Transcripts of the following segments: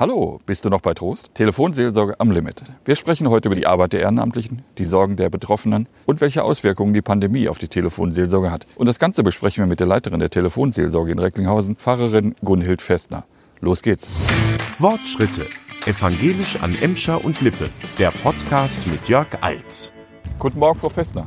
Hallo, bist du noch bei Trost? Telefonseelsorge am Limit. Wir sprechen heute über die Arbeit der Ehrenamtlichen, die Sorgen der Betroffenen und welche Auswirkungen die Pandemie auf die Telefonseelsorge hat. Und das Ganze besprechen wir mit der Leiterin der Telefonseelsorge in Recklinghausen, Pfarrerin Gunhild Festner. Los geht's. Wortschritte. Evangelisch an Emscher und Lippe. Der Podcast mit Jörg Eils. Guten Morgen, Frau Festner.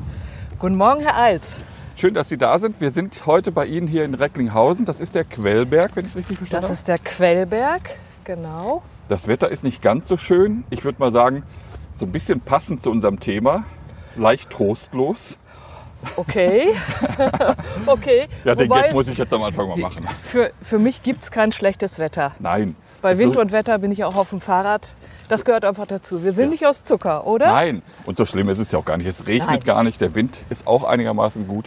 Guten Morgen, Herr Eils. Schön, dass Sie da sind. Wir sind heute bei Ihnen hier in Recklinghausen. Das ist der Quellberg, wenn ich es richtig verstanden Das habe. ist der Quellberg, genau. Das Wetter ist nicht ganz so schön. Ich würde mal sagen, so ein bisschen passend zu unserem Thema. Leicht trostlos. Okay. okay. Ja, den Wobei Gag muss ich jetzt am Anfang mal machen. Für, für mich gibt es kein schlechtes Wetter. Nein. Bei Wind so, und Wetter bin ich auch auf dem Fahrrad. Das gehört einfach dazu. Wir sind Ja. nicht aus Zucker, oder? Nein. Und so schlimm ist es ja auch gar nicht. Es regnet Nein. gar nicht. Der Wind ist auch einigermaßen gut.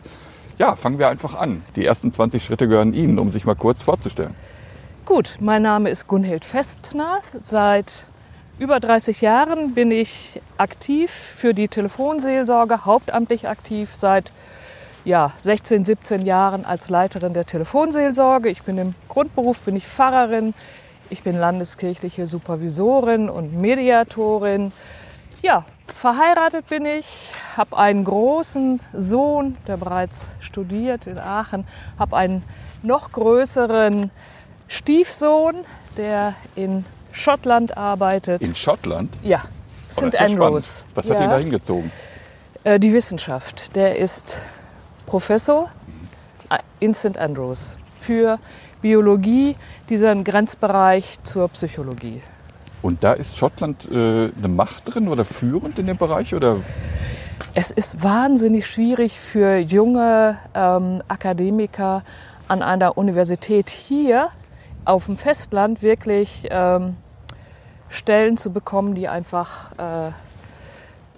Ja, fangen wir einfach an. Die ersten 20 Schritte gehören Ihnen, um sich mal kurz vorzustellen. Gut, mein Name ist Gunhild Festner. Seit über 30 Jahren bin ich aktiv für die Telefonseelsorge, hauptamtlich aktiv seit ja, 16, 17 Jahren als Leiterin der Telefonseelsorge. Ich bin im Grundberuf bin ich Pfarrerin, ich bin landeskirchliche Supervisorin und Mediatorin. Ja, verheiratet bin ich, habe einen großen Sohn, der bereits studiert in Aachen, habe einen noch größeren Stiefsohn, der in Schottland arbeitet. In Schottland? ja, Oh, St. ja Andrews. Was hat ja. ihn da hingezogen? Äh, die Wissenschaft. Der ist Professor äh, in St. Andrews für Biologie, diesen Grenzbereich zur Psychologie. Und da ist Schottland äh, eine Macht drin oder führend in dem Bereich? Oder? Es ist wahnsinnig schwierig für junge ähm, Akademiker an einer Universität hier auf dem Festland wirklich ähm, Stellen zu bekommen, die einfach äh,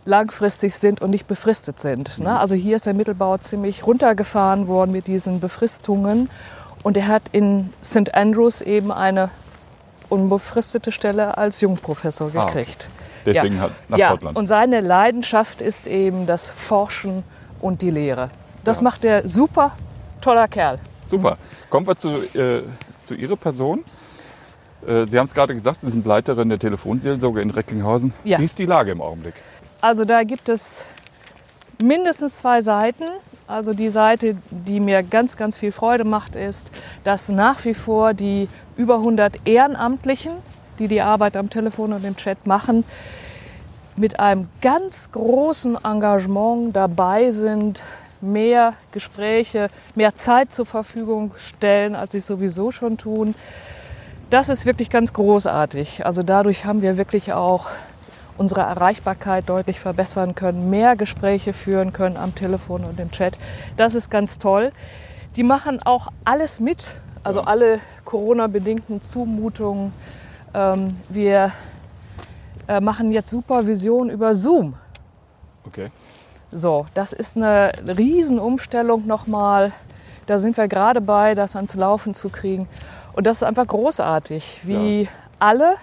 langfristig sind und nicht befristet sind. Ne? Also hier ist der Mittelbau ziemlich runtergefahren worden mit diesen Befristungen. Und er hat in St. Andrews eben eine unbefristete Stelle als Jungprofessor Ah, gekriegt. Deswegen hat nach ja, Schottland. Und seine Leidenschaft ist eben das Forschen und die Lehre. Das Ja. macht er super, toller Kerl. Super. Kommen wir zu, äh, zu Ihrer Person. Äh, Sie haben es gerade gesagt, Sie sind Leiterin der Telefonseelsorge in Recklinghausen. Ja. Wie ist die Lage im Augenblick? Also da gibt es mindestens zwei Seiten. Also die Seite, die mir ganz, ganz viel Freude macht, ist, dass nach wie vor die über 100 Ehrenamtlichen, die die Arbeit am Telefon und im Chat machen, mit einem ganz großen Engagement dabei sind, mehr Gespräche, mehr Zeit zur Verfügung stellen, als sie es sowieso schon tun. Das ist wirklich ganz großartig. Also dadurch haben wir wirklich auch unsere Erreichbarkeit deutlich verbessern können, mehr Gespräche führen können am Telefon und im Chat. Das ist ganz toll. Die machen auch alles mit, also Ja. alle Corona-bedingten Zumutungen. Ähm, wir äh, machen jetzt Supervision über Zoom. Okay. So, das ist eine Riesenumstellung nochmal. Da sind wir gerade bei, das ans Laufen zu kriegen. Und das ist einfach großartig, wie Ja. alle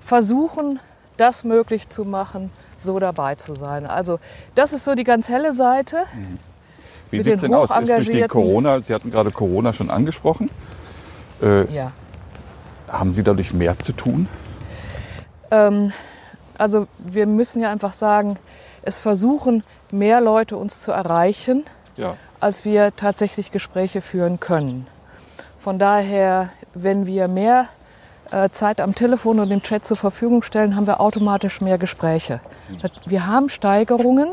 versuchen, das möglich zu machen, so dabei zu sein. Also das ist so die ganz helle Seite. Wie Mit sieht es den denn aus? Ist durch die Corona, Sie hatten gerade Corona schon angesprochen, äh, Ja. haben Sie dadurch mehr zu tun? Ähm, also wir müssen ja einfach sagen, es versuchen mehr Leute uns zu erreichen. Ja. als wir tatsächlich Gespräche führen können. Von daher, wenn wir mehr äh, Zeit am Telefon und im Chat zur Verfügung stellen, haben wir automatisch mehr Gespräche. Wir haben Steigerungen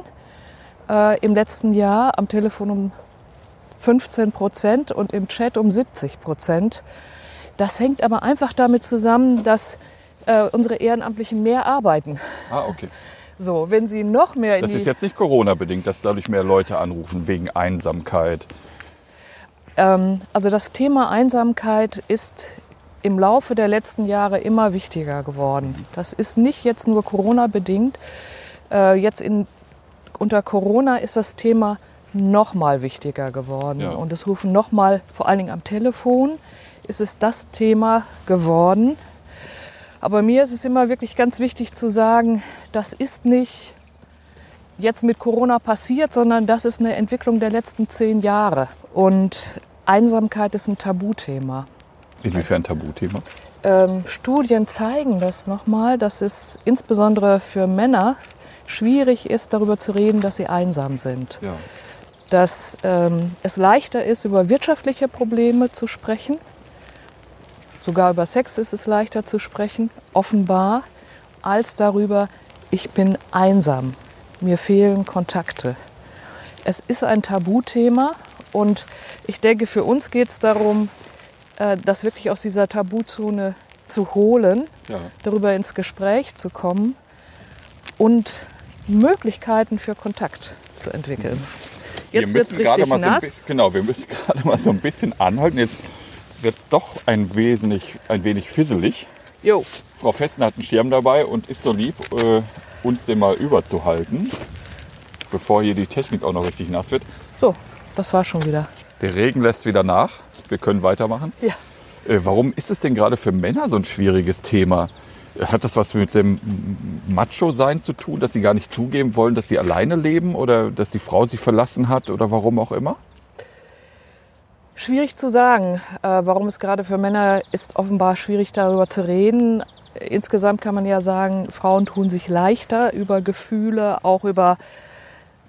äh, im letzten Jahr am Telefon um 15 Prozent und im Chat um 70 Prozent. Das hängt aber einfach damit zusammen, dass äh, unsere Ehrenamtlichen mehr arbeiten. Ah, okay. So, wenn sie noch mehr in Das ist jetzt nicht Corona-bedingt, dass dadurch mehr Leute anrufen wegen Einsamkeit. Ähm, also das Thema Einsamkeit ist im Laufe der letzten Jahre immer wichtiger geworden. Das ist nicht jetzt nur Corona-bedingt. Äh, jetzt in, unter Corona ist das Thema noch mal wichtiger geworden. Ja. Und es rufen noch mal, vor allen Dingen am Telefon, ist es das Thema geworden. Aber mir ist es immer wirklich ganz wichtig zu sagen, das ist nicht jetzt mit Corona passiert, sondern das ist eine Entwicklung der letzten zehn Jahre. Und Einsamkeit ist ein Tabuthema. Inwiefern Tabuthema? ähm, Studien zeigen das nochmal, dass es insbesondere für Männer schwierig ist, darüber zu reden, dass sie einsam sind. Ja. Dass ähm, es leichter ist, über wirtschaftliche Probleme zu sprechen. Sogar über Sex ist es leichter zu sprechen, offenbar, als darüber, ich bin einsam, mir fehlen Kontakte. Es ist ein Tabuthema und ich denke, für uns geht es darum, äh, das wirklich aus dieser Tabuzone zu holen, Ja. darüber ins Gespräch zu kommen und Möglichkeiten für Kontakt zu entwickeln. Jetzt wir wird es müssen gerade richtig mal so ein nass. genau, wir müssen gerade mal so ein bisschen anhalten. Jetzt wird es doch ein, wesentlich, ein wenig fisselig. Jo, Frau Festen hat einen Schirm dabei und ist so lieb, äh, uns den mal überzuhalten, bevor hier die Technik auch noch richtig nass wird. so, das war schon wieder. Der Regen lässt wieder nach. Wir können weitermachen. Ja. Äh, warum ist es denn gerade für Männer so ein schwieriges Thema? Hat das was mit dem Macho-Sein zu tun, dass sie gar nicht zugeben wollen, dass sie alleine leben oder dass die Frau sie verlassen hat oder warum auch immer? Schwierig zu sagen. Äh, warum es gerade für Männer ist, offenbar schwierig darüber zu reden. Insgesamt kann man ja sagen, Frauen tun sich leichter über Gefühle, auch über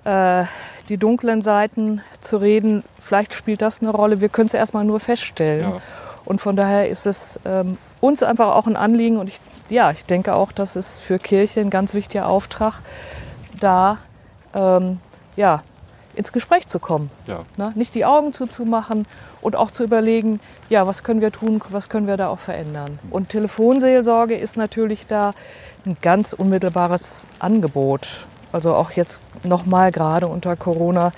äh, die dunklen Seiten zu reden. Vielleicht spielt das eine Rolle. Wir können es erstmal nur feststellen. Ja. Und von daher ist es ähm, uns einfach auch ein Anliegen. Und ich, ja, ich denke auch, das ist für Kirche ein ganz wichtiger Auftrag, da ähm, ja, ins Gespräch zu kommen. Ja. Ne? Nicht die Augen zuzumachen und auch zu überlegen, ja, was können wir tun, was können wir da auch verändern. Und Telefonseelsorge ist natürlich da ein ganz unmittelbares Angebot. Also auch jetzt nochmal gerade unter Corona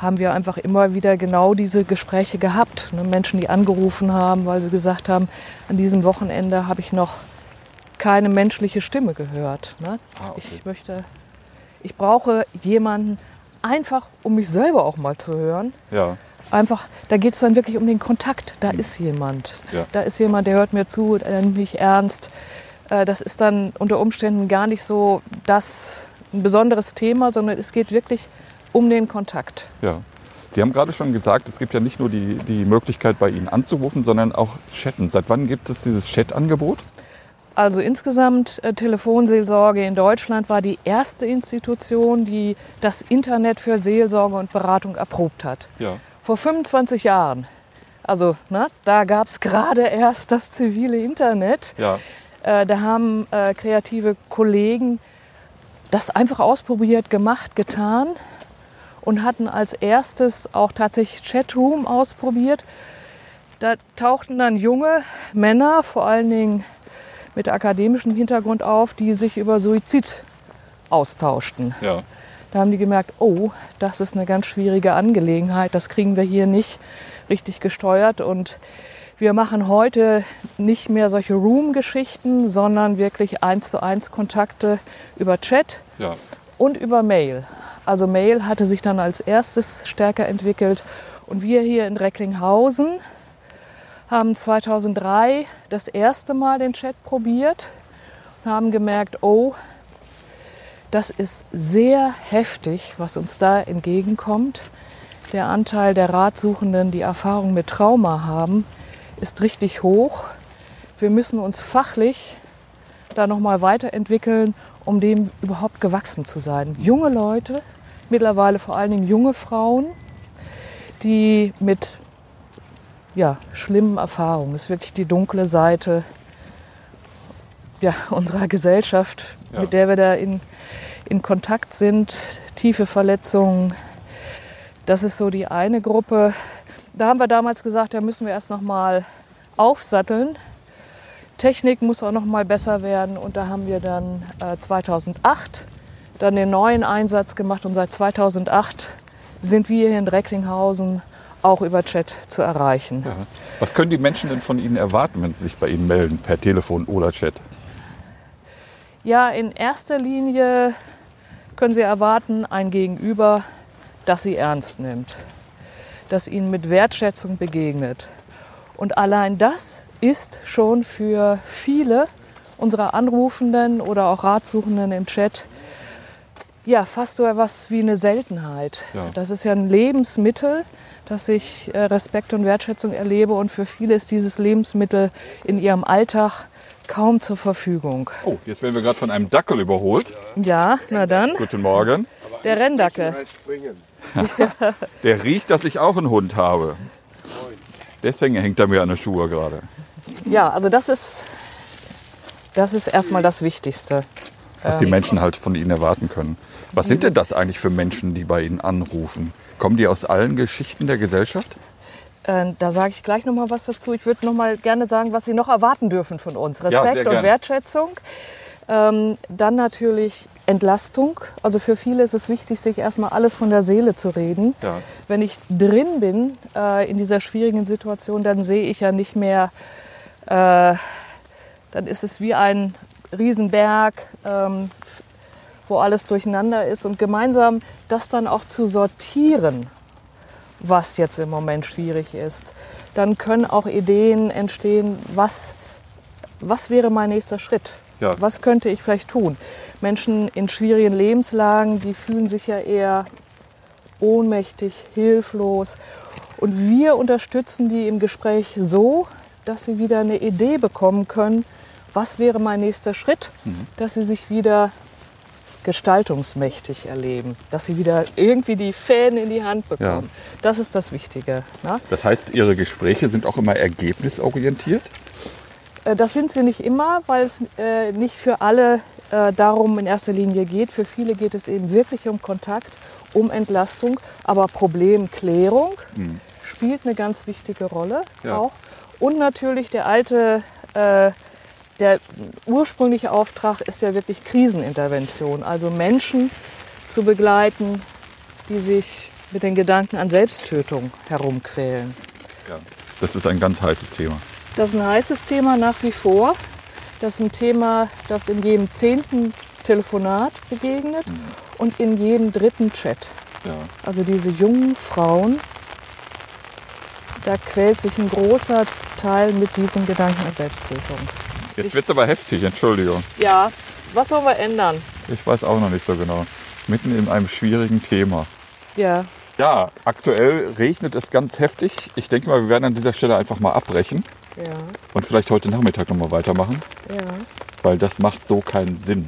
haben wir einfach immer wieder genau diese Gespräche gehabt. Ne? Menschen, die angerufen haben, weil sie gesagt haben, an diesem Wochenende habe ich noch keine menschliche Stimme gehört. Ne? Ah, okay. Ich möchte, ich brauche jemanden einfach, um mich selber auch mal zu hören. Ja. Einfach, da geht es dann wirklich um den Kontakt. Da ist jemand. Ja. Da ist jemand, der hört mir zu, der nimmt mich ernst. Äh, Das ist dann unter Umständen gar nicht so das ein besonderes Thema, sondern es geht wirklich um den Kontakt. Ja. Sie haben gerade schon gesagt, es gibt ja nicht nur die, die Möglichkeit, bei Ihnen anzurufen, sondern auch chatten. Seit wann gibt es dieses Chat-Angebot? Also insgesamt äh, Telefonseelsorge in Deutschland war die erste Institution, die das Internet für Seelsorge und Beratung erprobt hat. Ja. Vor 25 Jahren. Also ne, da gab es gerade erst das zivile Internet. Ja. Äh, da haben äh, kreative Kollegen das einfach ausprobiert, gemacht, getan und hatten als erstes auch tatsächlich Chatroom ausprobiert. Da tauchten dann junge Männer, vor allen Dingen mit akademischem Hintergrund auf, die sich über Suizid austauschten. Ja. Da haben die gemerkt, oh, das ist eine ganz schwierige Angelegenheit, das kriegen wir hier nicht richtig gesteuert. Und wir machen heute nicht mehr solche Room-Geschichten, sondern wirklich eins zu eins Kontakte über Chat Ja. und über Mail. Also Mail hatte sich dann als erstes stärker entwickelt. Und wir hier in Recklinghausen haben 2003 das erste Mal den Chat probiert und haben gemerkt, oh, das ist sehr heftig, was uns da entgegenkommt. Der Anteil der Ratsuchenden, die Erfahrung mit Trauma haben, ist richtig hoch. Wir müssen uns fachlich da noch mal weiterentwickeln, um dem überhaupt gewachsen zu sein. Junge Leute, mittlerweile vor allen Dingen junge Frauen, die mit ja, schlimmen Erfahrungen, das ist wirklich die dunkle Seite ja, unserer Gesellschaft, Ja. mit der wir da in, in Kontakt sind, tiefe Verletzungen. Das ist so die eine Gruppe. Da haben wir damals gesagt, da müssen wir erst noch mal aufsatteln. Technik muss auch noch mal besser werden und da haben wir dann äh, 2008 dann den neuen Einsatz gemacht und seit 2008 sind wir hier in Recklinghausen auch über Chat zu erreichen. ja. Was können die Menschen denn von Ihnen erwarten, wenn sie sich bei Ihnen melden, per Telefon oder Chat? Ja, in erster Linie können Sie erwarten, ein Gegenüber, das Sie ernst nimmt, das Ihnen mit Wertschätzung begegnet. Und allein das ist schon für viele unserer Anrufenden oder auch Ratsuchenden im Chat ja, fast so etwas wie eine Seltenheit. Ja. Das ist ja ein Lebensmittel, das ich äh, Respekt und Wertschätzung erlebe. Und für viele ist dieses Lebensmittel in ihrem Alltag kaum zur Verfügung. Oh, jetzt werden wir gerade von einem Dackel überholt. Ja, na dann, Guten Morgen. der Renndackel. Der riecht, dass ich auch einen Hund habe. Deswegen hängt er mir an den Schuhe gerade. Ja, also das ist, das ist erstmal das Wichtigste. Was die Menschen halt von Ihnen erwarten können. Was sind denn das eigentlich für Menschen, die bei Ihnen anrufen? Kommen die aus allen Geschichten der Gesellschaft? Äh, da sage ich gleich noch mal was dazu. Ich würde noch mal gerne sagen, was Sie noch erwarten dürfen von uns. Respekt und gerne. Wertschätzung. Ähm, dann natürlich Entlastung. Also für viele ist es wichtig, sich erstmal alles von der Seele zu reden. Ja. Wenn ich drin bin äh, in dieser schwierigen Situation, dann sehe ich ja nicht mehr, äh, dann ist es wie ein Riesenberg, ähm, wo alles durcheinander ist. Und gemeinsam das dann auch zu sortieren, was jetzt im Moment schwierig ist, dann können auch Ideen entstehen, was, was wäre mein nächster Schritt? Ja. Was könnte ich vielleicht tun? Menschen in schwierigen Lebenslagen, die fühlen sich ja eher ohnmächtig, hilflos. Und wir unterstützen die im Gespräch so, dass sie wieder eine Idee bekommen können, was wäre mein nächster Schritt, dass sie sich wieder gestaltungsmächtig erleben, dass sie wieder irgendwie die Fäden in die Hand bekommen. Das ist das Wichtige. Ne? Das heißt, Ihre Gespräche sind auch immer ergebnisorientiert? Äh, Das sind sie nicht immer, weil es äh, nicht für alle äh, darum in erster Linie geht. Für viele geht es eben wirklich um Kontakt, um Entlastung, aber Problemklärung spielt eine ganz wichtige Rolle Ja. auch. Und natürlich der alte, äh, der ursprüngliche Auftrag ist ja wirklich Krisenintervention, also Menschen zu begleiten, die sich mit den Gedanken an Selbsttötung herumquälen. Ja. Das ist ein ganz heißes Thema. Das ist ein heißes Thema nach wie vor. Das ist ein Thema, das in jedem zehnten Telefonat begegnet und in jedem dritten Chat. Ja. Also diese jungen Frauen, da quält sich ein großer Teil mit diesen Gedanken an Selbsttötung. Jetzt wird es aber heftig, Entschuldigung. Ja, was sollen wir ändern? Ich weiß auch noch nicht so genau. Mitten in einem schwierigen Thema. Ja, Ja, aktuell regnet es ganz heftig. Ich denke mal, wir werden an dieser Stelle einfach mal abbrechen ja, und vielleicht heute Nachmittag noch mal weitermachen, ja. weil das macht so keinen Sinn.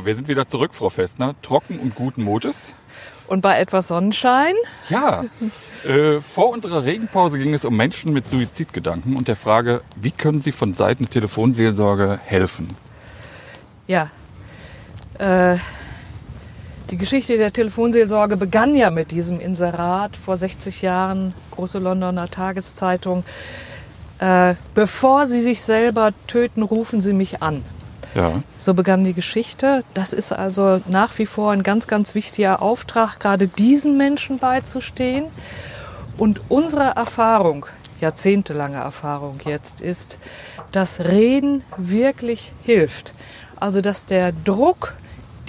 So, wir sind wieder zurück, Frau Festner. Trocken und guten Mutes. Und bei etwas Sonnenschein? Ja, äh, vor unserer Regenpause ging es um Menschen mit Suizidgedanken und der Frage, wie können sie von Seiten der Telefonseelsorge helfen? Ja. Äh, die Geschichte der Telefonseelsorge begann ja mit diesem Inserat vor 60 Jahren, große Londoner Tageszeitung. Äh, bevor Sie sich selber töten, rufen Sie mich an. Ja, So begann die Geschichte. Das ist also nach wie vor ein ganz, ganz wichtiger Auftrag, gerade diesen Menschen beizustehen. Und unsere Erfahrung, jahrzehntelange Erfahrung jetzt, ist, dass Reden wirklich hilft. Also dass der Druck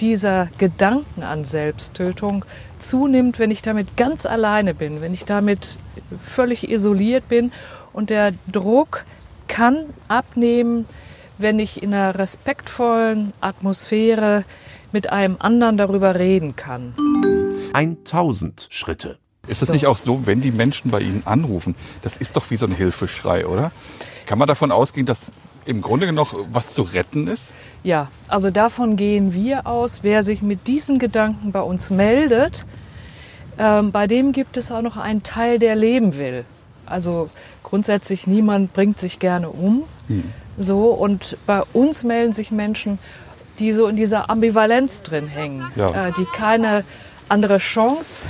dieser Gedanken an Selbsttötung zunimmt, wenn ich damit ganz alleine bin, wenn ich damit völlig isoliert bin. Und der Druck kann abnehmen, wenn ich in einer respektvollen Atmosphäre mit einem anderen darüber reden kann. 1000 Schritte. ist es So. nicht auch so, wenn die Menschen bei Ihnen anrufen, das ist doch wie so ein Hilfeschrei, oder? Kann man davon ausgehen, dass im Grunde noch was zu retten ist? Ja, also davon gehen wir aus. Wer sich mit diesen Gedanken bei uns meldet, ähm, bei dem gibt es auch noch einen Teil, der leben will. Also grundsätzlich niemand bringt sich gerne um. So, und bei uns melden sich Menschen, die so in dieser Ambivalenz drin hängen, Ja. äh, die keine andere Chance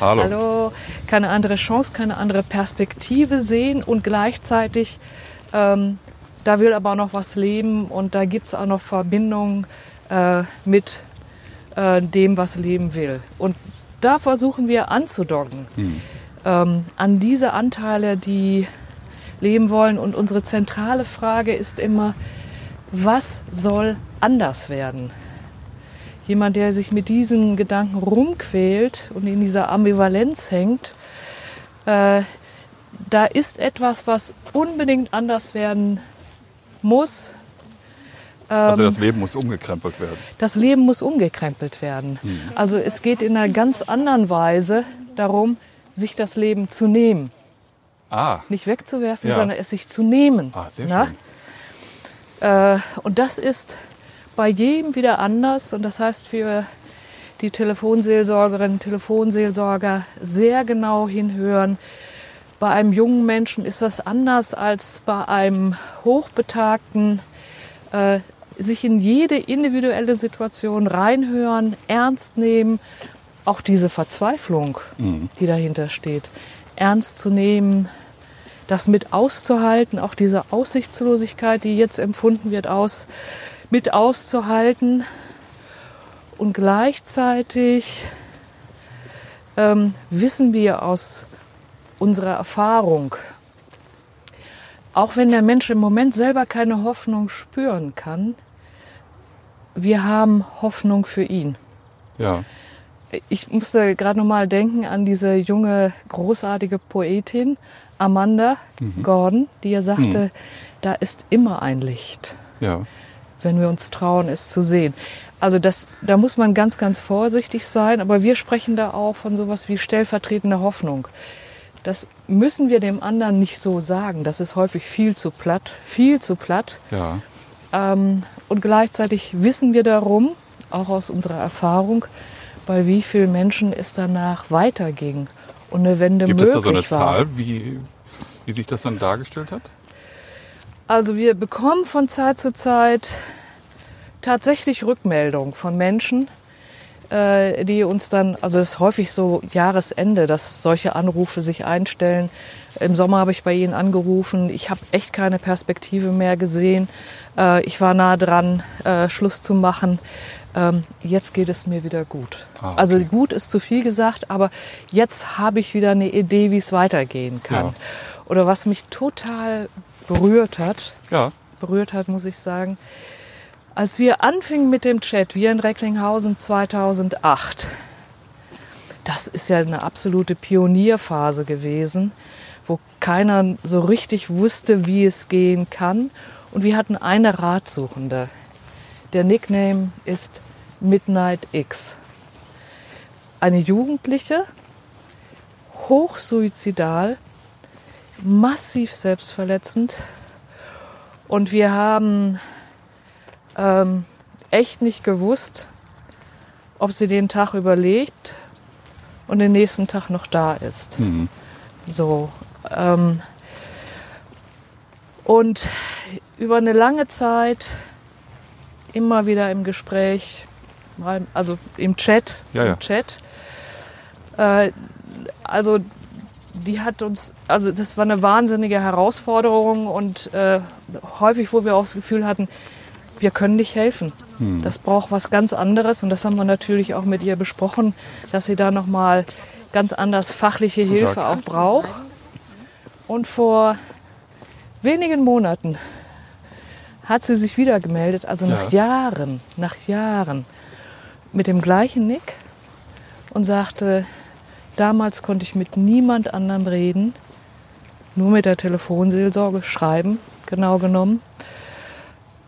Hallo. Hallo, keine andere Chance, keine andere Perspektive sehen und gleichzeitig, ähm, da will aber auch noch was leben und da gibt es auch noch Verbindungen äh, mit äh, dem, was leben will. Und da versuchen wir anzudocken ähm, an diese Anteile, die leben wollen. Und unsere zentrale Frage ist immer, was soll anders werden? Jemand, der sich mit diesen Gedanken rumquält und in dieser Ambivalenz hängt, äh, da ist etwas, was unbedingt anders werden muss. Also Ähm, das Leben muss umgekrempelt werden. das Leben muss umgekrempelt werden. Also es geht in einer ganz anderen Weise darum, sich das Leben zu nehmen. Ah, Nicht wegzuwerfen, Ja. sondern es sich zu nehmen. ah sehr Na? schön. Äh, und das ist bei jedem wieder anders. Und das heißt für die Telefonseelsorgerinnen, Telefonseelsorger sehr genau hinhören. Bei einem jungen Menschen ist das anders als bei einem Hochbetagten. Äh, sich in jede individuelle Situation reinhören, ernst nehmen, auch diese Verzweiflung, die dahinter steht, ernst zu nehmen, das mit auszuhalten, auch diese Aussichtslosigkeit, die jetzt empfunden wird, aus, mit auszuhalten und gleichzeitig ähm, wissen wir aus unserer Erfahrung, auch wenn der Mensch im Moment selber keine Hoffnung spüren kann, wir haben Hoffnung für ihn. Ja, Ich musste gerade noch mal denken an diese junge, großartige Poetin Amanda Gordon, die ja sagte, da ist immer ein Licht, ja. wenn wir uns trauen, es zu sehen. Also das, da muss man ganz, ganz vorsichtig sein, aber wir sprechen da auch von sowas wie stellvertretende Hoffnung. Das müssen wir dem anderen nicht so sagen. Das ist häufig viel zu platt, viel zu platt. Ja, Ähm, und gleichzeitig wissen wir darum, auch aus unserer Erfahrung, bei wie vielen Menschen es danach weiterging und eine Wende gibt es möglich da so eine war. Zahl, wie, wie sich das dann dargestellt hat? Also wir bekommen von Zeit zu Zeit tatsächlich Rückmeldung von Menschen, äh, die uns dann, also es ist häufig so Jahresende, dass solche Anrufe sich einstellen. Im Sommer habe ich bei Ihnen angerufen, ich habe echt keine Perspektive mehr gesehen. Äh, ich war nah dran, äh, Schluss zu machen. Ähm, jetzt geht es mir wieder gut. Ah, okay. Also gut ist zu viel gesagt, aber jetzt habe ich wieder eine Idee, wie es weitergehen kann. Ja. Oder was mich total berührt hat, Ja, berührt hat, muss ich sagen. Als wir anfingen mit dem Chat, wir in Recklinghausen 2008, das ist ja eine absolute Pionierphase gewesen, wo keiner so richtig wusste, wie es gehen kann. Und wir hatten eine Ratsuchende. Der Nickname ist Midnight X. Eine Jugendliche, hochsuizidal, massiv selbstverletzend. Und wir haben ähm, echt nicht gewusst, ob sie den Tag überlebt und den nächsten Tag noch da ist. Mhm. So. Ähm, und über eine lange Zeit immer wieder im Gespräch, mal- also im Chat, Ja, ja. im Chat. Äh, also die hat uns, also das war eine wahnsinnige Herausforderung und äh, häufig, wo wir auch das Gefühl hatten, wir können nicht helfen. Das braucht was ganz anderes und das haben wir natürlich auch mit ihr besprochen, dass sie da noch mal ganz anders fachliche Hilfe Tag. auch braucht. Und vor wenigen Monaten hat sie sich wieder gemeldet, also nach Ja. Jahren, nach Jahren, mit dem gleichen Nick und sagte, damals konnte ich mit niemand anderem reden, nur mit der Telefonseelsorge schreiben, genau genommen.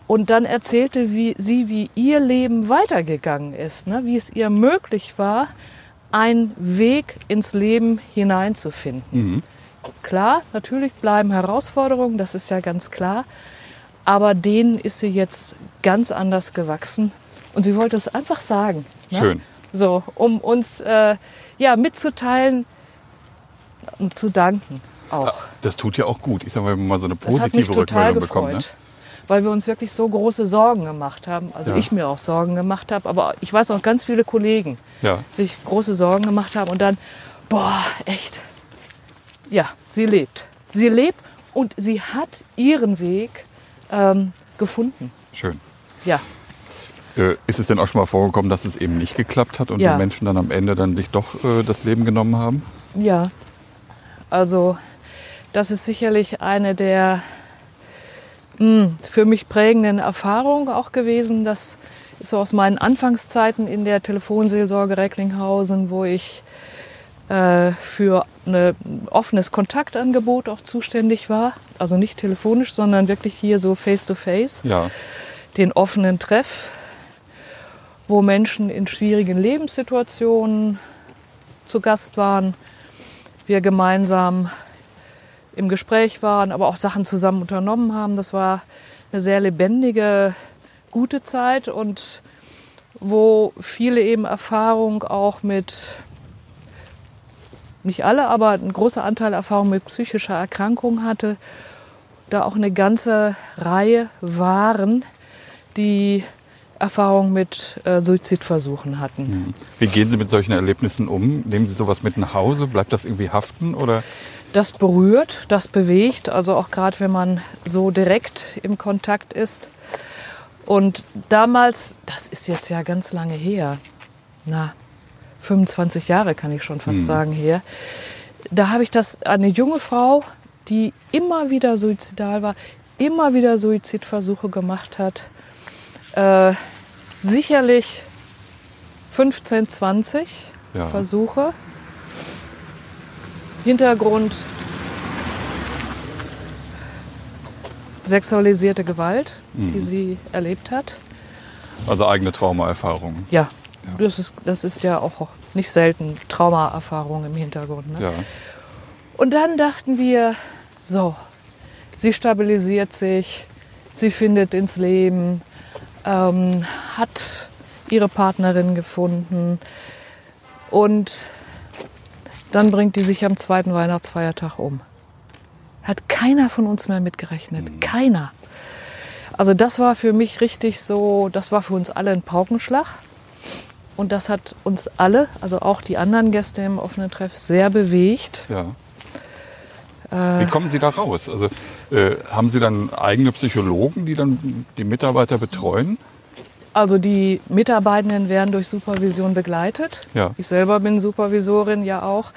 Und dann erzählte wie, sie, wie ihr Leben weitergegangen ist, ne? wie es ihr möglich war, einen Weg ins Leben hineinzufinden. Mhm. Klar, natürlich bleiben Herausforderungen, das ist ja ganz klar. Aber denen ist sie jetzt ganz anders gewachsen. Und sie wollte es einfach sagen. ne? Schön. So, um uns äh, ja, mitzuteilen und zu danken auch. Das tut ja auch gut. Ich sag mal, wenn man mal so eine Das hat mich positive total Rückmeldung gefreut, bekommt. Ne? weil wir uns wirklich so große Sorgen gemacht haben. Also Ja. ich mir auch Sorgen gemacht habe, aber ich weiß auch ganz viele Kollegen, Ja, sich große Sorgen gemacht haben und dann, boah, echt. Ja, sie lebt. Sie lebt und sie hat ihren Weg ähm, gefunden. schön. Ja, Äh, ist es denn auch schon mal vorgekommen, dass es eben nicht geklappt hat und Ja. die Menschen dann am Ende dann sich doch äh, das Leben genommen haben? ja. Also Das ist sicherlich eine der mh, für mich prägenden Erfahrungen auch gewesen. Das ist so aus meinen Anfangszeiten in der Telefonseelsorge Recklinghausen, wo ich äh, für ein offenes Kontaktangebot auch zuständig war. Also nicht telefonisch, sondern wirklich hier so face-to-face. Ja. Den offenen Treff, wo Menschen in schwierigen Lebenssituationen zu Gast waren, wir gemeinsam im Gespräch waren, aber auch Sachen zusammen unternommen haben. Das war eine sehr lebendige, gute Zeit und wo viele eben Erfahrung auch mit, nicht alle, aber ein großer Anteil Erfahrung mit psychischer Erkrankung hatte. Da auch eine ganze Reihe waren, die Erfahrung mit äh, Suizidversuchen hatten. Wie gehen Sie mit solchen Erlebnissen um? Nehmen Sie sowas mit nach Hause? Bleibt das irgendwie haften oder? Das berührt, das bewegt, also auch gerade wenn man so direkt im Kontakt ist. Und damals, das ist jetzt ja ganz lange her, na, 25 Jahre kann ich schon fast Hm. sagen her, da habe ich das, eine junge Frau, die immer wieder suizidal war, immer wieder Suizidversuche gemacht hat, äh, sicherlich 15, 20 Ja. Versuche. Hintergrund sexualisierte Gewalt, die sie erlebt hat. Also eigene Traumaerfahrungen. Ja, Das, ist, das ist ja auch nicht selten Traumaerfahrung im Hintergrund. Ne? Ja. Und dann dachten wir, so, sie stabilisiert sich, sie findet ins Leben, ähm, hat ihre Partnerin gefunden und dann bringt die sich am zweiten Weihnachtsfeiertag um. Hat keiner von uns mehr mitgerechnet. Keiner. Also das war für mich richtig so, das war für uns alle ein Paukenschlag. Und das hat uns alle, also auch die anderen Gäste im offenen Treff, sehr bewegt. ja. Wie kommen Sie da raus? Also äh, haben Sie dann eigene Psychologen, die dann die Mitarbeiter betreuen? Also die Mitarbeitenden werden durch Supervision begleitet. Ja. Ich selber bin Supervisorin ja auch.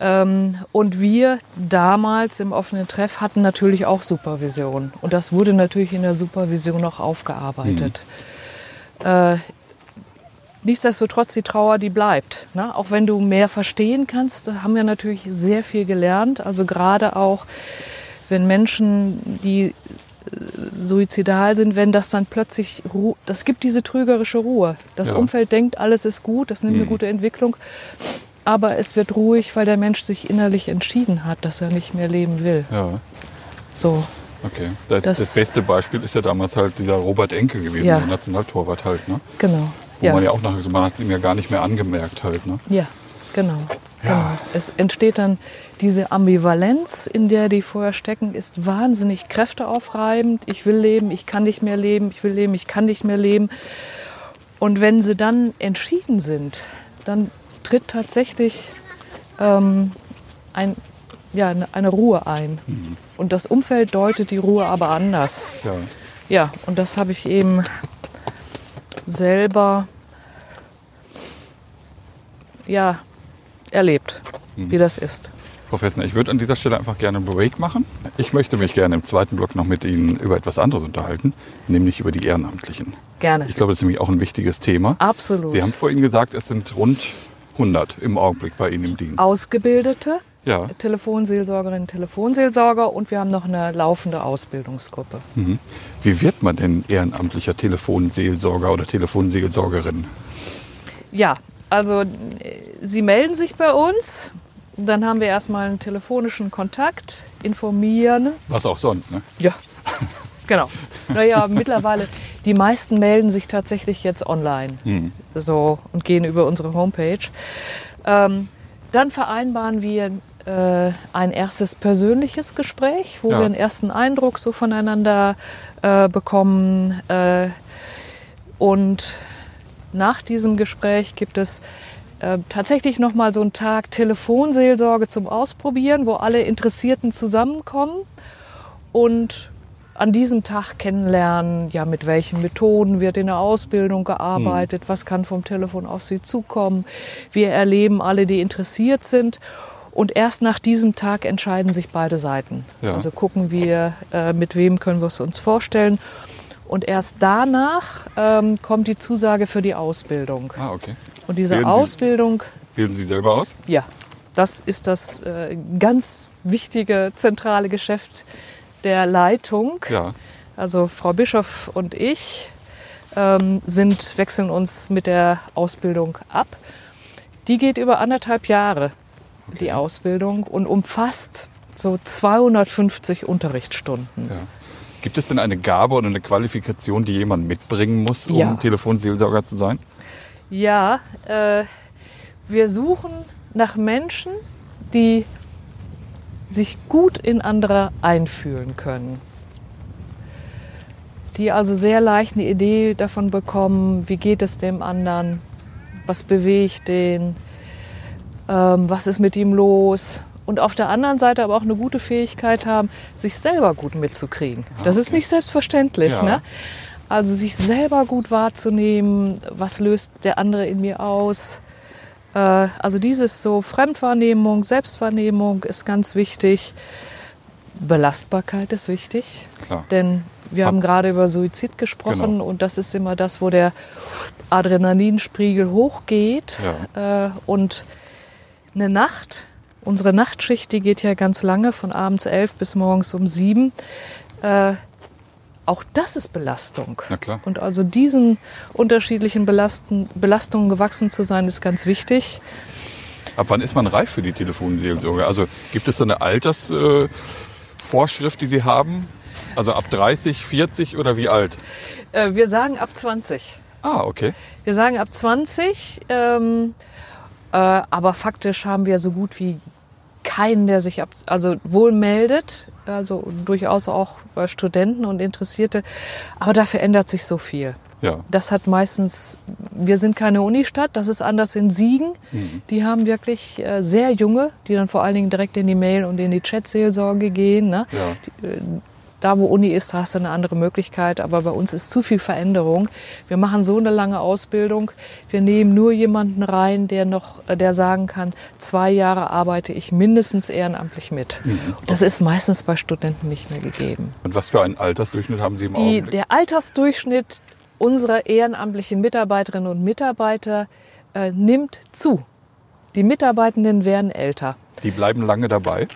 Ähm, und wir damals im offenen Treff hatten natürlich auch Supervision. Und das wurde natürlich in der Supervision auch aufgearbeitet. Äh, nichtsdestotrotz, die Trauer, die bleibt. Ne? Auch wenn du mehr verstehen kannst, da haben wir natürlich sehr viel gelernt. Also gerade auch, wenn Menschen, die suizidal sind, wenn das dann plötzlich, Ru das gibt diese trügerische Ruhe. Das Ja. Umfeld denkt, alles ist gut, das nimmt eine gute Entwicklung, aber es wird ruhig, weil der Mensch sich innerlich entschieden hat, dass er nicht mehr leben will. Ja, So, okay. Das, Das- das, beste Beispiel ist ja damals halt dieser Robert Enke gewesen, Ja. der Nationaltorwart halt, ne? genau. Wo Ja. man ja auch nachher man hat es ihm ja gar nicht mehr angemerkt halt, ne? Ja, genau. Ja. genau. Es entsteht dann diese Ambivalenz, in der die vorher stecken, ist wahnsinnig kräfteaufreibend. Ich will leben, ich kann nicht mehr leben, ich will leben, ich kann nicht mehr leben. Und wenn sie dann entschieden sind, dann tritt tatsächlich ähm, ein, ja, eine, Ruhe ein. Und das Umfeld deutet die Ruhe aber anders. Ja. Ja, und das habe ich eben selber ja, erlebt, wie das ist. Frau Fessner, ich würde an dieser Stelle einfach gerne einen Break machen. Ich möchte mich gerne im zweiten Block noch mit Ihnen über etwas anderes unterhalten, nämlich über die Ehrenamtlichen. Gerne. Ich glaube, das ist nämlich auch ein wichtiges Thema. Absolut. Sie haben vorhin gesagt, es sind rund 100 im Augenblick bei Ihnen im Dienst. Ausgebildete Ja. Telefonseelsorgerinnen, Telefonseelsorger und wir haben noch eine laufende Ausbildungsgruppe. Mhm. Wie wird man denn ehrenamtlicher Telefonseelsorger oder Telefonseelsorgerin? Ja, also äh, Sie melden sich bei uns, dann haben wir erstmal einen telefonischen Kontakt, informieren. Was auch sonst, ne? Ja, genau. Naja, mittlerweile, die meisten melden sich tatsächlich jetzt online Mhm. so, und gehen über unsere Homepage. Ähm, dann vereinbaren wir äh, ein erstes persönliches Gespräch, wo Ja. wir einen ersten Eindruck so voneinander äh, bekommen. Äh, und nach diesem Gespräch gibt es äh, tatsächlich noch mal so einen Tag Telefonseelsorge zum Ausprobieren, wo alle Interessierten zusammenkommen und an diesem Tag kennenlernen, ja, mit welchen Methoden wird in der Ausbildung gearbeitet, was kann vom Telefon auf sie zukommen. Wir erleben alle, die interessiert sind. Und erst nach diesem Tag entscheiden sich beide Seiten. Ja. Also gucken wir, äh, mit wem können wir es uns vorstellen. Und erst danach ähm, kommt die Zusage für die Ausbildung. Ah, okay. Und diese Wählen Sie- Ausbildung, Wählen Sie selber aus? ja, das ist das äh, ganz wichtige zentrale Geschäft der Leitung. Ja. Also Frau Bischof und ich ähm, sind, wechseln uns mit der Ausbildung ab. Die geht über anderthalb Jahre, die Ausbildung, und umfasst so 250 Unterrichtsstunden. ja. Gibt es denn eine Gabe oder eine Qualifikation, die jemand mitbringen muss, um Ja. Telefonseelsorger zu sein? Ja, äh, wir suchen nach Menschen, die sich gut in andere einfühlen können. Die also sehr leicht eine Idee davon bekommen, wie geht es dem anderen, was bewegt den, ähm, was ist mit ihm los. Und auf der anderen Seite aber auch eine gute Fähigkeit haben, sich selber gut mitzukriegen. Das ist nicht selbstverständlich. Ja. Ne? Also sich selber gut wahrzunehmen, was löst der andere in mir aus. Äh, also dieses so Fremdwahrnehmung, Selbstwahrnehmung ist ganz wichtig. Belastbarkeit ist wichtig, Klar. denn wir Hab- haben gerade über Suizid gesprochen Genau. und das ist immer das, wo der Adrenalinspiegel hochgeht äh, und eine Nacht, unsere Nachtschicht, die geht ja ganz lange, von abends elf bis morgens um sieben. Äh, auch das ist Belastung. Na klar. Und also diesen unterschiedlichen Belasten, Belastungen gewachsen zu sein, ist ganz wichtig. Ab wann ist man reif für die Telefonseelsorge? Also gibt es so eine Altersvorschrift, äh, die Sie haben? Also ab 30, 40 oder wie alt? Äh, wir sagen ab 20. Ah, okay. Wir sagen ab 20, ähm, äh, aber faktisch haben wir so gut wie keinen, der sich ab, also wohl meldet, also durchaus auch bei Studenten und Interessierte, aber dafür ändert sich so viel. Ja. Das hat meistens, wir sind keine Unistadt, das ist anders in Siegen. Die haben wirklich äh, sehr junge, die dann vor allen Dingen direkt in die Mail und in die Chatseelsorge gehen. Ne? Ja. Da, wo Uni ist, hast du eine andere Möglichkeit, aber bei uns ist zu viel Veränderung. Wir machen so eine lange Ausbildung. Wir nehmen nur jemanden rein, der noch, äh, der sagen kann, zwei Jahre arbeite ich mindestens ehrenamtlich mit. Das ist meistens bei Studenten nicht mehr gegeben. Und was für einen Altersdurchschnitt haben Sie im Die, Augenblick? der Altersdurchschnitt unserer ehrenamtlichen Mitarbeiterinnen und Mitarbeiter äh, nimmt zu. Die Mitarbeitenden werden älter. Die bleiben lange dabei.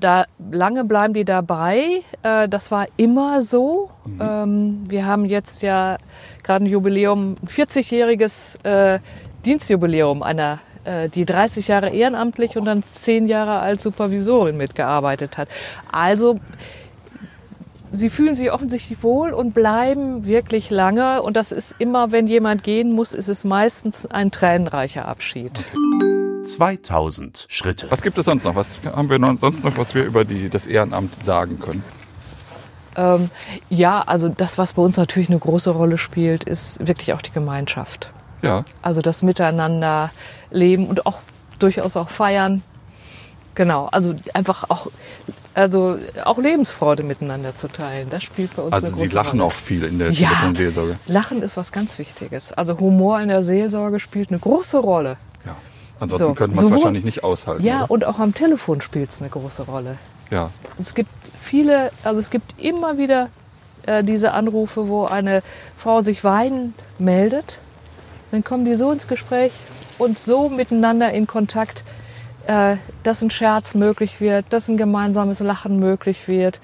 Da lange bleiben die dabei. Äh, das war immer so. Ähm, wir haben jetzt ja gerade ein Jubiläum, ein 40-jähriges äh, Dienstjubiläum einer äh, die 30 Jahre ehrenamtlich und dann 10 Jahre als Supervisorin mitgearbeitet hat. Also sie fühlen sich offensichtlich wohl und bleiben wirklich lange. Und das ist immer, wenn jemand gehen muss, ist es meistens ein tränenreicher Abschied. 2000 Schritte. Was gibt es sonst noch? Was haben wir noch, sonst noch, was wir über die, das Ehrenamt sagen können? Ähm, ja, also das, was bei uns natürlich eine große Rolle spielt, ist wirklich auch die Gemeinschaft. Ja, Also das Miteinander leben und auch durchaus auch feiern. Genau, also einfach auch, also auch Lebensfreude miteinander zu teilen. Das spielt bei uns also eine Sie große lachen Rolle. auch viel in der Ja. Telefonseelsorge. Lachen ist was ganz Wichtiges. Also Humor in der Seelsorge spielt eine große Rolle. Ja. Ansonsten So, könnte man es wahrscheinlich nicht aushalten. Ja, oder? und auch am Telefon spielt es eine große Rolle. ja. Es gibt viele, also es gibt immer wieder äh, diese Anrufe, wo eine Frau sich weinend meldet. Dann kommen die so ins Gespräch und so miteinander in Kontakt, äh, dass ein Scherz möglich wird, dass ein gemeinsames Lachen möglich wird.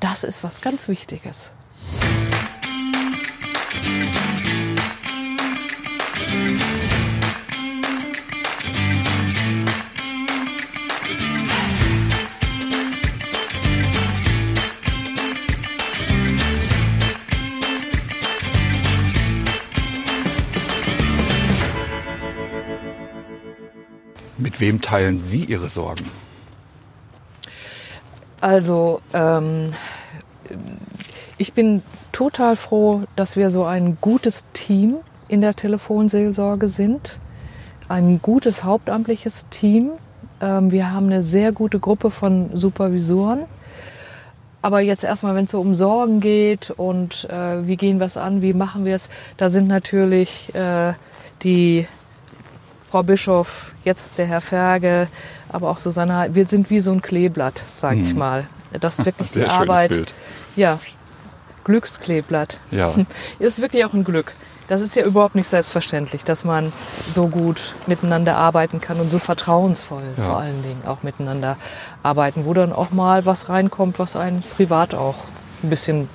Das ist was ganz Wichtiges. Wem teilen Sie Ihre Sorgen? Also ähm, ich bin total froh, dass wir so ein gutes Team in der Telefonseelsorge sind. Ein gutes hauptamtliches Team. Ähm, wir haben eine sehr gute Gruppe von Supervisoren. Aber jetzt erstmal, wenn es so um Sorgen geht und äh, wie gehen wir es an, wie machen wir es, da sind natürlich äh, die Frau Bischof, jetzt der Herr Ferge, aber auch Susanne. Wir sind wie so ein Kleeblatt, sage ich mal. Das ist wirklich die Sehr schönes Arbeit. Bild. Ja, Glückskleeblatt. Ja. Ist wirklich auch ein Glück. Das ist ja überhaupt nicht selbstverständlich, dass man so gut miteinander arbeiten kann und so vertrauensvoll Ja. vor allen Dingen auch miteinander arbeiten, wo dann auch mal was reinkommt, was einen privat auch ein bisschen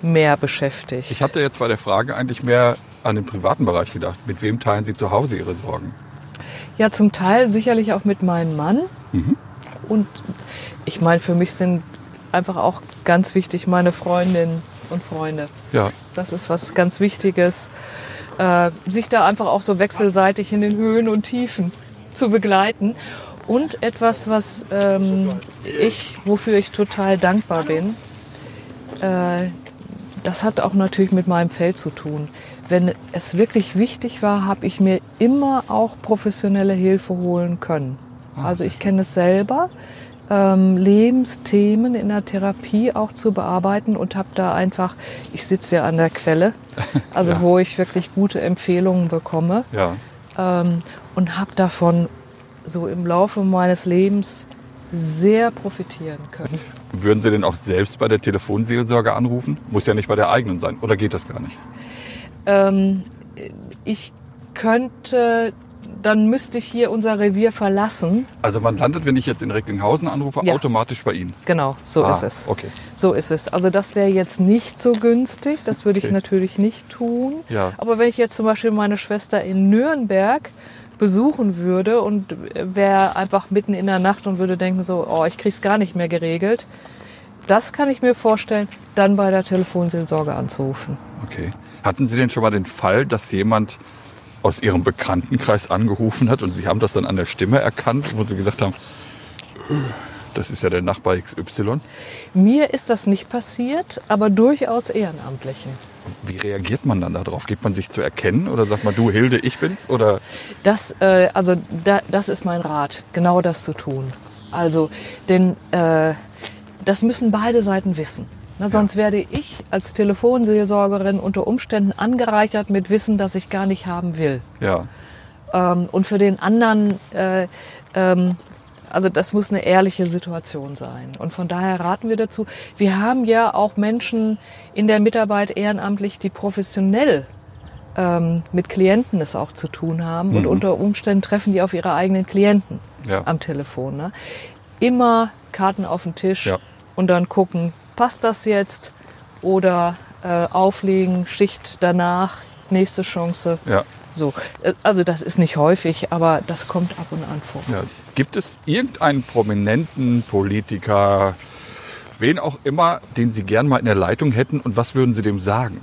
mehr beschäftigt. Ich hatte jetzt bei der Frage eigentlich mehr an den privaten Bereich gedacht. Mit wem teilen Sie zu Hause Ihre Sorgen? Ja, zum Teil sicherlich auch mit meinem Mann. Und ich meine, für mich sind einfach auch ganz wichtig meine Freundinnen und Freunde. Ja. Das ist was ganz Wichtiges, äh, sich da einfach auch so wechselseitig in den Höhen und Tiefen zu begleiten. Und etwas, was ähm, ich, wofür ich total dankbar bin, äh, das hat auch natürlich mit meinem Feld zu tun. Wenn es wirklich wichtig war, habe ich mir immer auch professionelle Hilfe holen können. Also ich kenne es selber, ähm, Lebensthemen in der Therapie auch zu bearbeiten und habe da einfach, ich sitze ja an der Quelle, also Ja. wo ich wirklich gute Empfehlungen bekomme Ja. ähm, und habe davon so im Laufe meines Lebens sehr profitieren können. Würden Sie denn auch selbst bei der Telefonseelsorge anrufen? Muss ja nicht bei der eigenen sein. Oder geht das gar nicht? Ähm, ich könnte, dann müsste ich hier unser Revier verlassen. Also man landet, wenn ich jetzt in Recklinghausen anrufe, Ja. automatisch bei Ihnen. Genau, so Ah, ist es. Okay. So ist es. Also das wäre jetzt nicht so günstig, das würde ich Okay. natürlich nicht tun. Ja. Aber wenn ich jetzt zum Beispiel meine Schwester in Nürnberg besuchen würde und wäre einfach mitten in der Nacht und würde denken so, oh, ich krieg's gar nicht mehr geregelt, das kann ich mir vorstellen, dann bei der Telefonseelsorge anzurufen. Okay. Hatten Sie denn schon mal den Fall, dass jemand aus Ihrem Bekanntenkreis angerufen hat und Sie haben das dann an der Stimme erkannt, wo Sie gesagt haben, "Äh, das ist ja der Nachbar XY? Mir ist das nicht passiert, aber durchaus Ehrenamtlichen. Wie reagiert man dann darauf? Gibt man sich zu erkennen oder sagt man, du Hilde, ich bin's? Oder Das, äh, also da, das ist mein Rat, genau das zu tun. Also, denn äh, das müssen beide Seiten wissen. Na, sonst werde ich als Telefonseelsorgerin unter Umständen angereichert mit Wissen, das ich gar nicht haben will. ja, Ähm, und für den anderen, äh, ähm, also das muss eine ehrliche Situation sein. Und von daher raten wir dazu. Wir haben ja auch Menschen in der Mitarbeit ehrenamtlich, die professionell ähm, mit Klienten es auch zu tun haben. Und unter Umständen treffen die auf ihre eigenen Klienten ja. am Telefon. Ne? Immer Karten auf den Tisch Ja. und dann gucken, passt das jetzt? Oder äh, auflegen, Schicht danach, nächste Chance. ja. So, äh, also das ist nicht häufig, aber das kommt ab und an vor. Ja. Gibt es irgendeinen prominenten Politiker, wen auch immer, den Sie gern mal in der Leitung hätten und was würden Sie dem sagen?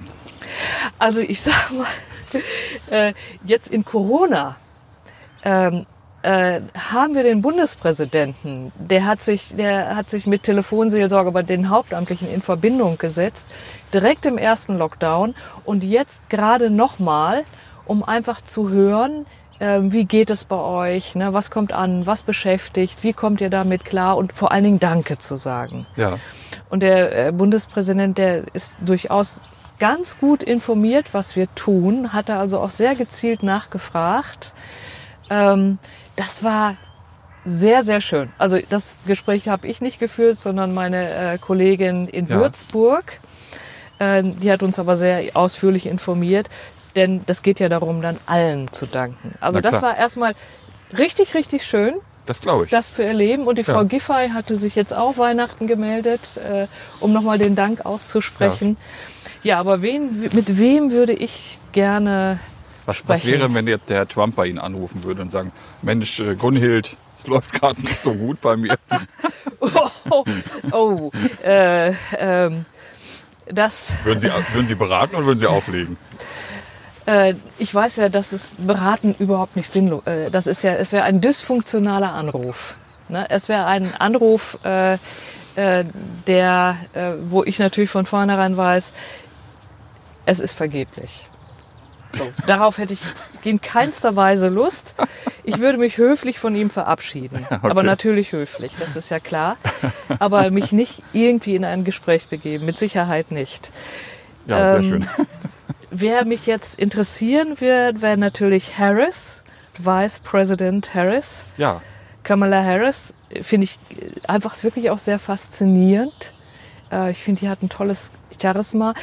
Also ich sag mal, äh, jetzt in Corona ähm, äh, haben wir den Bundespräsidenten, der hat sich, der hat sich mit Telefonseelsorge bei den Hauptamtlichen in Verbindung gesetzt, direkt im ersten Lockdown und jetzt gerade nochmal, um einfach zu hören, ähm, wie geht es bei euch, ne? was kommt an, was beschäftigt, wie kommt ihr damit klar und vor allen Dingen Danke zu sagen. Ja, Und der äh, Bundespräsident, der ist durchaus ganz gut informiert, was wir tun, hat er also auch sehr gezielt nachgefragt. Ähm, das war sehr, sehr schön. Also das Gespräch habe ich nicht geführt, sondern meine äh, Kollegin in Ja. Würzburg. Äh, die hat uns aber sehr ausführlich informiert, denn das geht ja darum, dann allen zu danken. Also das war erstmal richtig, richtig schön das glaube ich. das zu erleben. Und die Ja. Frau Giffey hatte sich jetzt auch Weihnachten gemeldet, äh, um nochmal den Dank auszusprechen. Ja, aber wen, mit wem würde ich gerne Was, was wäre, wenn jetzt der Herr Trump bei Ihnen anrufen würde und sagen, Mensch, äh, Gunhild, es läuft gerade nicht so gut bei mir. Oh, oh äh, ähm, das, Würden Sie, würden Sie beraten oder würden Sie auflegen? äh, ich weiß ja, dass es beraten überhaupt nicht sinnlos. Äh, das ist ja, es wäre ein dysfunktionaler Anruf. Ne? Es wäre ein Anruf, äh, äh, der, äh, wo ich natürlich von vornherein weiß, es ist vergeblich. So, darauf hätte ich in keinster Weise Lust. Ich würde mich höflich von ihm verabschieden. Aber natürlich höflich, das ist ja klar. Aber mich nicht irgendwie in ein Gespräch begeben, mit Sicherheit nicht. Ja, sehr Ähm, schön. Wer mich jetzt interessieren wird, wäre natürlich Harris Vice President Harris. Ja, Kamala Harris finde ich einfach wirklich auch sehr faszinierend. Äh, ich finde, die hat ein tolles Charisma.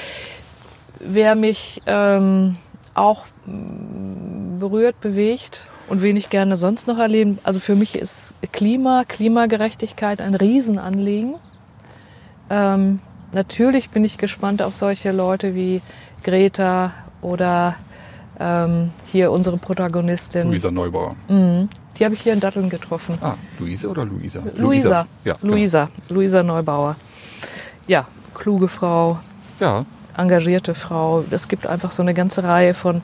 Wer mich ähm, auch mm, berührt, bewegt und wen ich gerne sonst noch erleben, also für mich ist Klima, Klimagerechtigkeit ein Riesenanliegen. Ähm, natürlich bin ich gespannt auf solche Leute wie Greta oder ähm, hier unsere Protagonistin. Luisa Neubauer. Mhm. Die habe ich hier in Datteln getroffen. Ah, Luise oder Luisa? Luisa. Ja, genau. Luisa. Luisa Neubauer. Ja, kluge Frau, Ja, engagierte Frau. Es gibt einfach so eine ganze Reihe von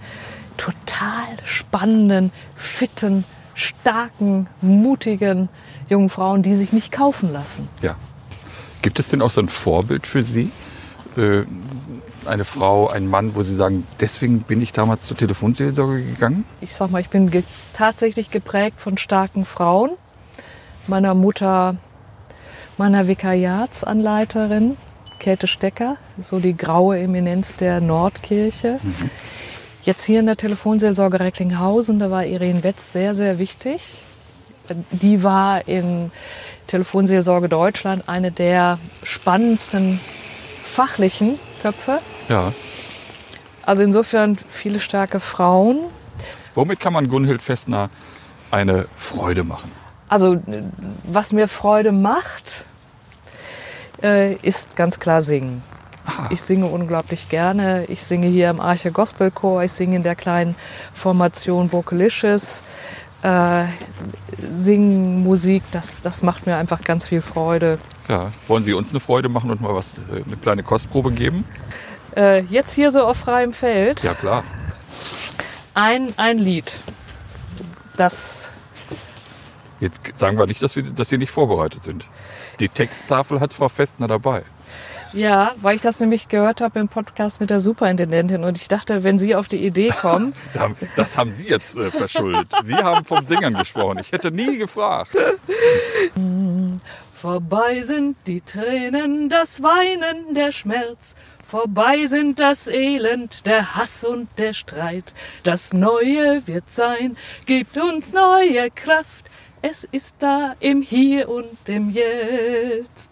total spannenden, fitten, starken, mutigen jungen Frauen, die sich nicht kaufen lassen. ja. Gibt es denn auch so ein Vorbild für Sie? Äh, eine Frau, ein Mann, wo Sie sagen, deswegen bin ich damals zur Telefonseelsorge gegangen? Ich sag mal, ich bin ge tatsächlich geprägt von starken Frauen. Meiner Mutter, meiner Vikariatsanleiterin, Käthe Stecker, so die graue Eminenz der Nordkirche. Jetzt hier in der Telefonseelsorge Recklinghausen, da war Irene Wetz sehr, sehr wichtig. Die war in Telefonseelsorge Deutschland eine der spannendsten fachlichen Köpfe. Ja. Also insofern viele starke Frauen. Womit kann man Gunhild Festner eine Freude machen? Also was mir Freude macht, äh, ist ganz klar singen. Ich singe unglaublich gerne. Ich singe hier im Arche Gospel Chor. Ich singe in der kleinen Formation Vocalicious. Äh, singen Musik, das, das macht mir einfach ganz viel Freude. Ja. Wollen Sie uns eine Freude machen und mal was, äh, eine kleine Kostprobe geben? Äh, jetzt hier so auf freiem Feld Ja, klar. ein, ein Lied, das Jetzt sagen wir nicht, dass, wir, dass Sie nicht vorbereitet sind. Die Texttafel hat Frau Festner dabei. Ja, weil ich das nämlich gehört habe im Podcast mit der Superintendentin und ich dachte, wenn Sie auf die Idee kommen, Da- Das haben Sie jetzt äh, verschuldet. Sie haben vom Singern gesprochen. Ich hätte nie gefragt. vorbei sind die Tränen, das Weinen, der Schmerz, vorbei sind das Elend, der Hass und der Streit. Das Neue wird sein, gibt uns neue Kraft, es ist da im Hier und im Jetzt.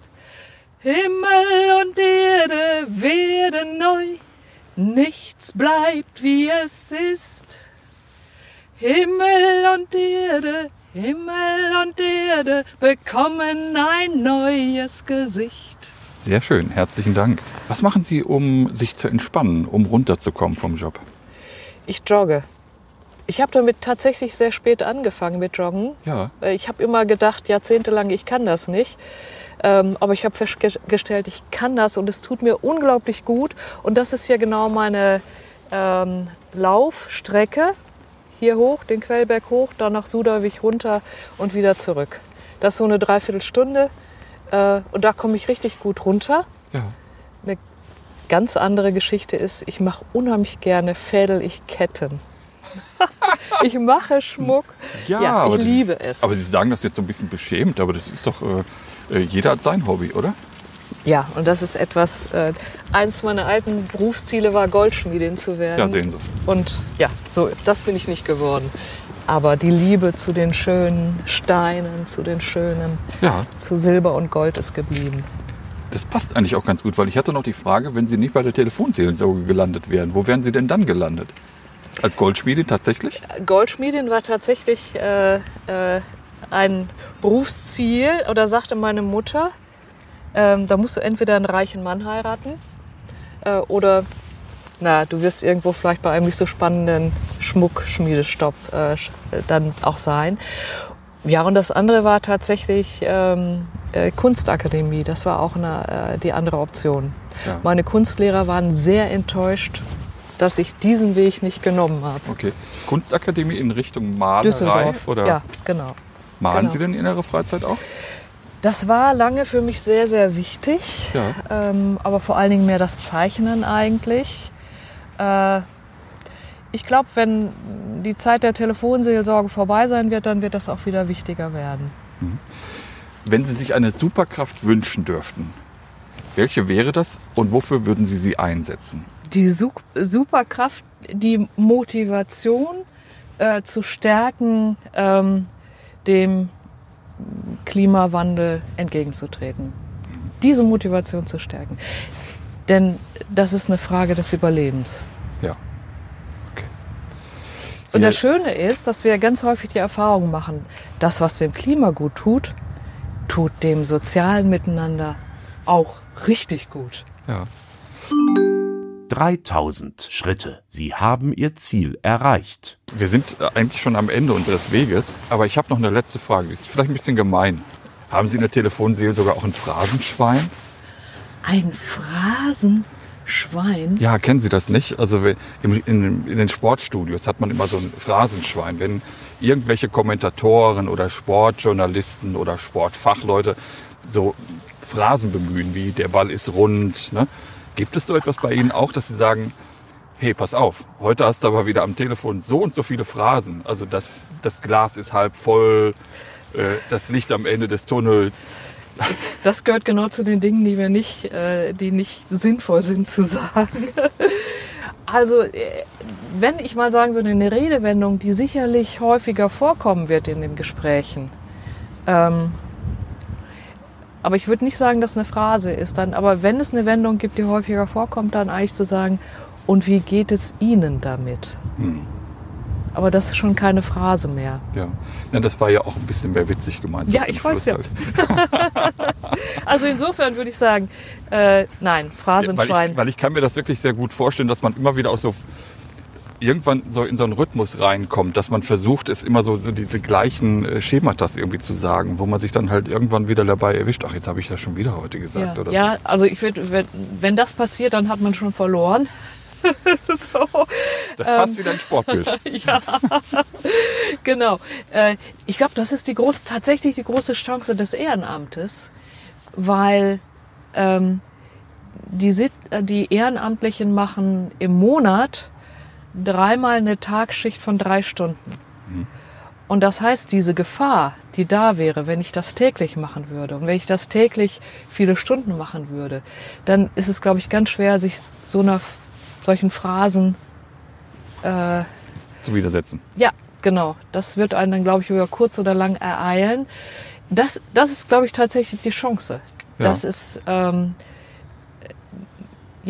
Himmel und Erde werden neu, nichts bleibt wie es ist. Himmel und Erde, Himmel und Erde bekommen ein neues Gesicht. Sehr schön, herzlichen Dank. Was machen Sie, um sich zu entspannen, um runterzukommen vom Job? Ich jogge. Ich habe damit tatsächlich sehr spät angefangen mit Joggen. Ja. Äh, Ich habe immer gedacht, jahrzehntelang, ich kann das nicht. Ähm, aber ich habe festgestellt, ich kann das und es tut mir unglaublich gut. Und das ist ja genau meine ähm, Laufstrecke. Hier hoch, den Quellberg hoch, dann nach Suderwig runter und wieder zurück. Das ist so eine Dreiviertelstunde. Äh, und da komme ich richtig gut runter. Ja. Eine ganz andere Geschichte ist, ich mache unheimlich gerne Fädel ich Ketten. ich mache Schmuck. Ja, Ja, ich das- liebe es. Aber Sie sagen das jetzt so ein bisschen beschämt, aber das ist doch, äh, äh, jeder hat sein Hobby, oder? Ja, und das ist etwas, äh, eins meiner alten Berufsziele war, Goldschmiedin zu werden. Ja, sehen Sie. Und ja, so, das bin ich nicht geworden. Aber die Liebe zu den schönen Steinen, zu den schönen, Ja, zu Silber und Gold ist geblieben. das passt eigentlich auch ganz gut, weil ich hatte noch die Frage, wenn Sie nicht bei der Telefonseelsorge gelandet wären, wo wären Sie denn dann gelandet? Als Goldschmiedin tatsächlich? Goldschmiedin war tatsächlich äh, äh, ein Berufsziel. Oder sagte meine Mutter, ähm, da musst du entweder einen reichen Mann heiraten äh, oder na, du wirst irgendwo vielleicht bei einem nicht so spannenden Schmuckschmiedestopp äh, dann auch sein. Ja, und das andere war tatsächlich ähm, äh, Kunstakademie. Das war auch eine, äh, die andere Option. Ja. Meine Kunstlehrer waren sehr enttäuscht, dass ich diesen Weg nicht genommen habe. Okay. Kunstakademie in Richtung Malerei? Düsseldorf. Oder Ja, genau. malen genau. Sie denn in Ihrer Freizeit auch? Das war lange für mich sehr, sehr wichtig. Ja. Ähm, aber vor allen Dingen mehr das Zeichnen eigentlich. Äh, ich glaube, wenn die Zeit der Telefonseelsorge vorbei sein wird, dann wird das auch wieder wichtiger werden. Wenn Sie sich eine Superkraft wünschen dürften, welche wäre das und wofür würden Sie sie einsetzen? Die Su Superkraft, die Motivation, äh, zu stärken, ähm, dem Klimawandel entgegenzutreten. Diese Motivation zu stärken. Denn das ist eine Frage des Überlebens. Ja. Okay. Und das Schöne ist, dass wir ganz häufig die Erfahrung machen, das, was dem Klima gut tut, tut dem sozialen Miteinander auch richtig gut. Ja. 3000 Schritte. Sie haben Ihr Ziel erreicht. Wir sind äh, eigentlich schon am Ende unseres Weges, aber ich habe noch eine letzte Frage. Die ist vielleicht ein bisschen gemein. Haben Sie in der Telefonseele sogar auch ein Phrasenschwein? Ein Phrasenschwein? Ja, kennen Sie das nicht? Also in den Sportstudios hat man immer so ein Phrasenschwein. Wenn irgendwelche Kommentatoren oder Sportjournalisten oder Sportfachleute so Phrasen bemühen, wie der Ball ist rund, ne? Gibt es so etwas bei Ihnen auch, dass Sie sagen, hey, pass auf, heute hast du aber wieder am Telefon so und so viele Phrasen. Also das, das Glas ist halb voll, äh, das Licht am Ende des Tunnels. Das gehört genau zu den Dingen, die wir nicht, äh, die nicht sinnvoll sind zu sagen. Also, äh, wenn ich mal sagen würde, eine Redewendung, die sicherlich häufiger vorkommen wird in den Gesprächen. Ähm, aber ich würde nicht sagen, dass eine Phrase ist. Dann, aber wenn es eine Wendung gibt, die häufiger vorkommt, dann eigentlich zu sagen, und wie geht es Ihnen damit? Aber das ist schon keine Phrase mehr. Ja, ja das war ja auch ein bisschen mehr witzig gemeint. Ja, ich weiß Schluss ja. halt. Also insofern würde ich sagen, äh, nein, weil, Phrasenschwein. ich, weil ich kann mir das wirklich sehr gut vorstellen, dass man immer wieder auch so irgendwann so in so einen Rhythmus reinkommt, dass man versucht, es immer so, so diese gleichen äh, Schematas irgendwie zu sagen, wo man sich dann halt irgendwann wieder dabei erwischt, ach, jetzt habe ich das schon wieder heute gesagt Ja, oder ja also ich würd, wenn, das passiert, dann hat man schon verloren. so, so. Das ähm, passt wieder ins Sportbild. ja, genau. Äh, ich glaube, das ist die groß, tatsächlich die große Chance des Ehrenamtes, weil ähm, die, äh, die Ehrenamtlichen machen im Monat dreimal eine Tagschicht von drei Stunden. Und das heißt, diese Gefahr, die da wäre, wenn ich das täglich machen würde und wenn ich das täglich viele Stunden machen würde, dann ist es, glaube ich, ganz schwer, sich so einer solchen Phrasen äh, zu widersetzen. ja, genau. Das wird einen dann, glaube ich, über kurz oder lang ereilen. Das, das ist, glaube ich, tatsächlich die Chance. Ja. Das ist, ähm,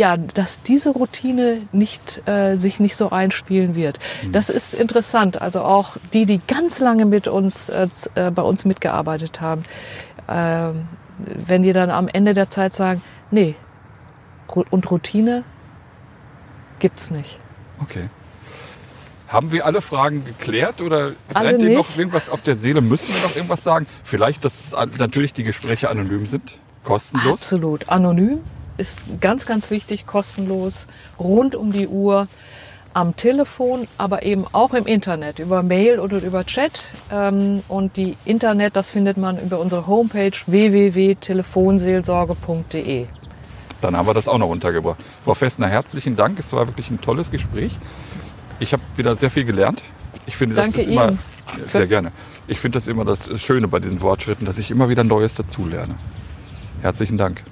ja, dass diese Routine nicht, äh, sich nicht so einspielen wird. Mhm. Das ist interessant. Also auch die, die ganz lange mit uns, äh, äh, bei uns mitgearbeitet haben, ähm, wenn die dann am Ende der Zeit sagen, nee, und Routine gibt's nicht. Okay. Haben wir alle Fragen geklärt oder brennt Ihnen noch irgendwas auf der Seele? Müssen wir noch irgendwas sagen? Vielleicht, dass natürlich die Gespräche anonym sind, kostenlos. Absolut. Anonym ist ganz, ganz wichtig, kostenlos, rund um die Uhr, am Telefon, aber eben auch im Internet, über Mail oder über Chat. Ähm, Und die Internet, das findet man über unsere Homepage www.telefonseelsorge.de. Dann haben wir das auch noch untergebracht. Frau Festner, herzlichen Dank. Es war wirklich ein tolles Gespräch. Ich habe wieder sehr viel gelernt. Ich finde, das Danke ist immer Ihnen. sehr Fürs- gerne. Ich finde das immer das Schöne bei diesen Fortschritten, dass ich immer wieder Neues dazulerne. Herzlichen Dank.